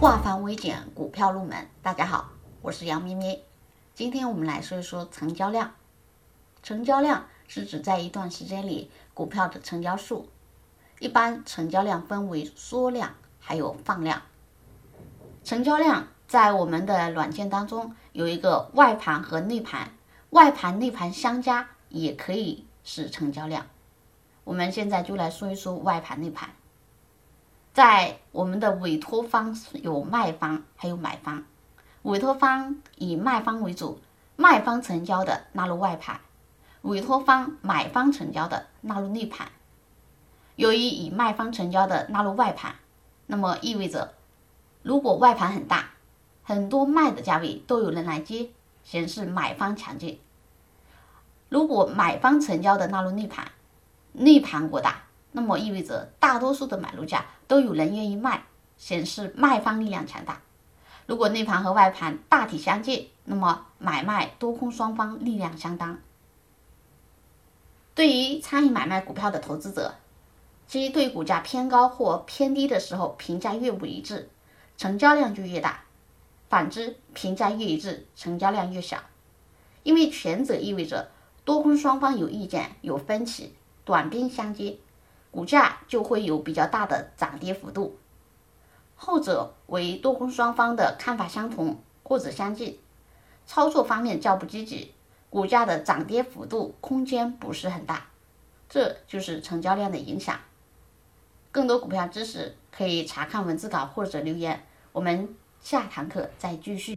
化繁为简，股票入门。大家好，我是杨咪咪。今天我们来说一说成交量。成交量是指在一段时间里股票的成交数。一般成交量分为缩量还有放量。成交量在我们的软件当中有一个外盘和内盘，外盘内盘相加也可以是成交量。我们现在就来说一说外盘内盘。在我们的委托方有卖方，还有买方。委托方以卖方为主，卖方成交的纳入外盘，委托方买方成交的纳入内盘。由于以卖方成交的纳入外盘，那么意味着，如果外盘很大，很多卖的价位都有人来接，显示买方强劲。如果买方成交的纳入内盘，内盘过大。那么意味着大多数的买入价都有人愿意卖，显示卖方力量强大。如果内盘和外盘大体相近，那么买卖多空双方力量相当。对于参与买卖股票的投资者，其对股价偏高或偏低的时候，评价越不一致，成交量就越大；反之，评价越一致，成交量越小。因为前者意味着多空双方有意见、有分歧，短兵相接。股价就会有比较大的涨跌幅度，后者为多空双方的看法相同或者相近，操作方面较不积极，股价的涨跌幅度空间不是很大，这就是成交量的影响。更多股票知识可以查看文字稿或者留言，我们下堂课再继续。